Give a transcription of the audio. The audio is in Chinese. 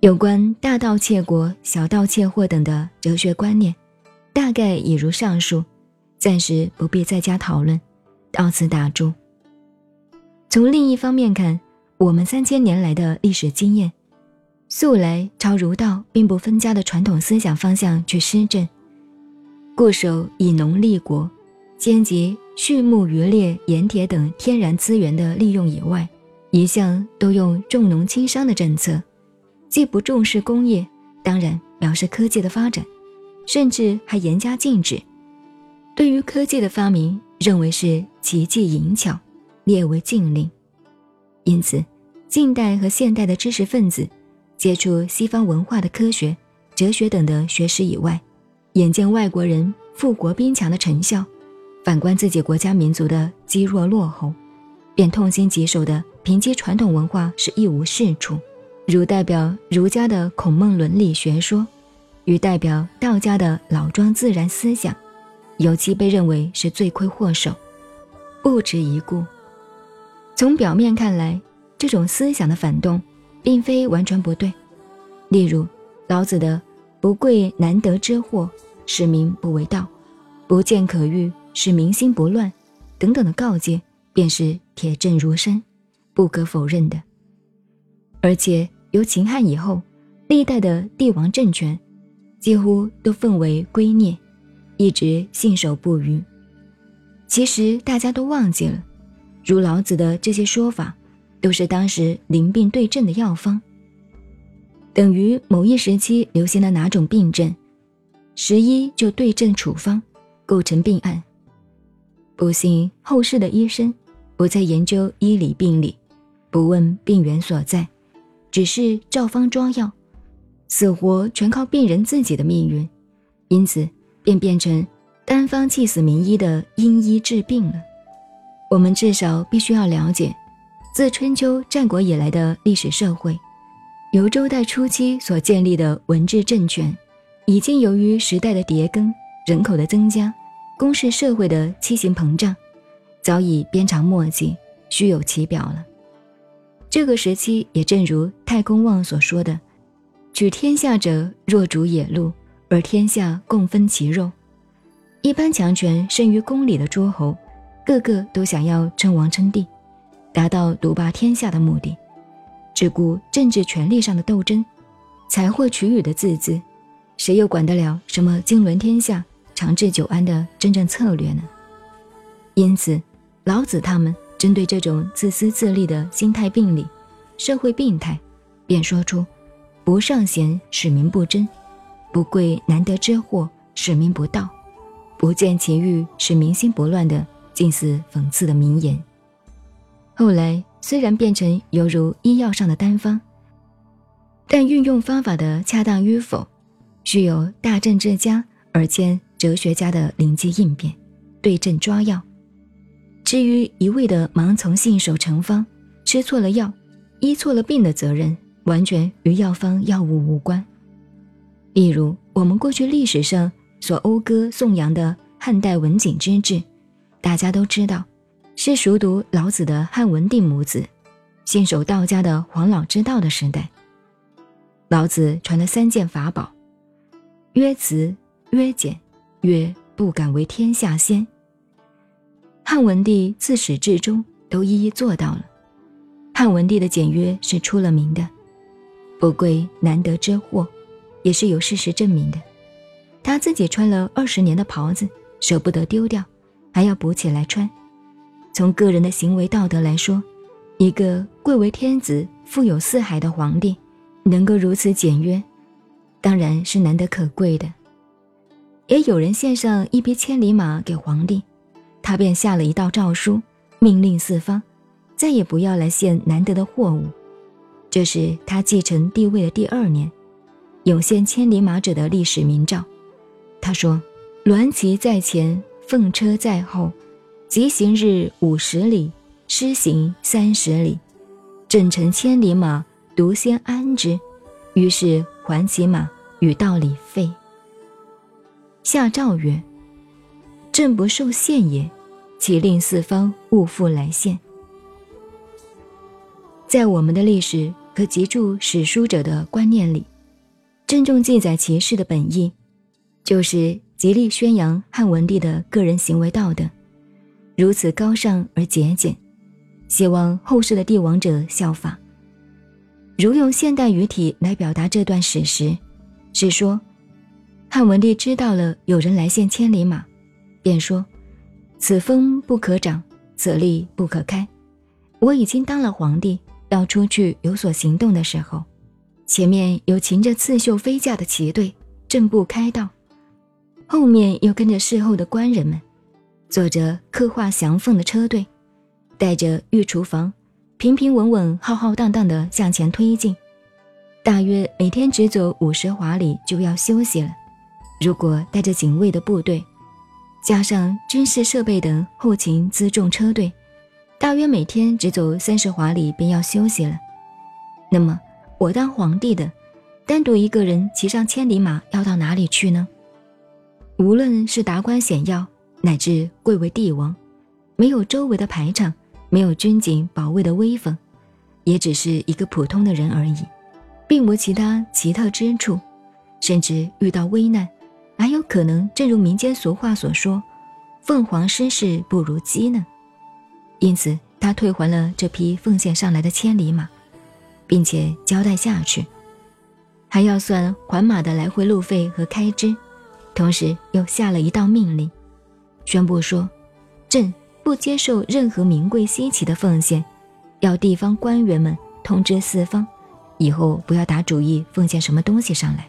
有关大盗窃国、小盗窃货等的哲学观念，大概已如上述，暂时不必再加讨论，到此打住。从另一方面看，我们三千年来的历史经验，素来朝儒道并不分家的传统思想方向去施政，固守以农立国，兼及畜牧渔猎盐铁等天然资源的利用以外，一向都用重农轻商的政策。既不重视工业，当然藐视科技的发展，甚至还严加禁止。对于科技的发明，认为是奇技淫巧，列为禁令。因此，近代和现代的知识分子接触西方文化的科学、哲学等的学识以外，眼见外国人富国兵强的成效，反观自己国家民族的积弱落后，便痛心疾首的凭借传统文化是一无是处。如代表儒家的孔孟伦理学说，与代表道家的老庄自然思想，尤其被认为是罪魁祸首，不值一顾。从表面看来，这种思想的反动，并非完全不对。例如，老子的“不贵难得之货，使民不为道；不见可欲，使民心不乱”等等的告诫，便是铁证如山，不可否认的。而且。由秦汉以后，历代的帝王政权几乎都奉为圭臬，一直信守不渝。其实大家都忘记了，如老子的这些说法，都是当时临病对症的药方。等于某一时期流行的哪种病症，十一就对症处方，构成病案。不幸后世的医生不再研究医理病理，不问病源所在。只是照方抓药，死活全靠病人自己的命运，因此便变成单方气死名医的因医治病了。我们至少必须要了解，自春秋战国以来的历史社会，由周代初期所建立的文治政权，已经由于时代的迭更、人口的增加、公事社会的畸形膨胀，早已鞭长莫及，虚有其表了。这个时期也正如太公望所说的：“取天下者，若逐野鹿，而天下共分其肉。”一般强权胜于宫里的诸侯，个个都想要称王称帝，达到独霸天下的目的，只顾政治权力上的斗争，才获取予的自恣，谁又管得了什么经纶天下、长治久安的真正策略呢？因此，老子他们。针对这种自私自利的心态病理、社会病态，便说出“不尚贤，使民不争；不贵难得之货，使民不道；不见其欲，使民心不乱”的近似讽刺的名言。后来虽然变成犹如医药上的单方，但运用方法的恰当与否，需有大政治家而兼哲学家的灵机应变，对症抓药。至于一味的盲从信守成方，吃错了药，医错了病的责任，完全与药方药物无关。例如，我们过去历史上所讴歌颂扬的汉代文景之治，大家都知道，是熟读老子的汉文帝母子，信守道家的黄老之道的时代。老子传了三件法宝：曰慈，曰俭，曰不敢为天下先。汉文帝自始至终都一一做到了。汉文帝的简约是出了名的，不贵难得之货，也是有事实证明的。他自己穿了二十年的袍子，舍不得丢掉，还要补起来穿。从个人的行为道德来说，一个贵为天子、富有四海的皇帝，能够如此简约，当然是难得可贵的。也有人献上一匹千里马给皇帝。他便下了一道诏书，命令四方，再也不要来献难得的货物。这是他继承帝位的第二年，有献千里马者的历史名诏。他说：“鸾骑在前，凤车在后，疾行日五十里，施行三十里，朕乘千里马，独先安之。于是还其马，与道理废。”下诏曰。朕不受限也，其令四方勿复来献？在我们的历史和籍著史书者的观念里，郑重记载其事的本意，就是极力宣扬汉文帝的个人行为道德，如此高尚而节俭，希望后世的帝王者效法。如用现代语体来表达这段史实，是说，汉文帝知道了有人来献千里马，便说：“此风不可长，此力不可开。我已经当了皇帝，要出去有所行动的时候，前面有擎着刺绣飞架的旗队，正步开道；后面又跟着侍候的官人们，坐着刻画祥凤的车队，带着御厨房。”平平稳稳、浩浩荡荡地向前推进，大约每天只走五十华里就要休息了。如果带着警卫的部队，加上军事设备等后勤辎重车队，大约每天只走三十华里便要休息了。那么，我当皇帝的，单独一个人骑上千里马要到哪里去呢？无论是达官显要，乃至贵为帝王，没有周围的排场。没有军警保卫的威风，也只是一个普通的人而已，并无其他奇特之处。甚至遇到危难，哪有可能正如民间俗话所说：“凤凰失事不如鸡呢。”因此，他退还了这批奉献上来的千里马，并且交代下去，还要算还马的来回路费和开支，同时又下了一道命令，宣布说：“朕。”不接受任何名贵稀奇的奉献，要地方官员们通知四方，以后不要打主意奉献什么东西上来。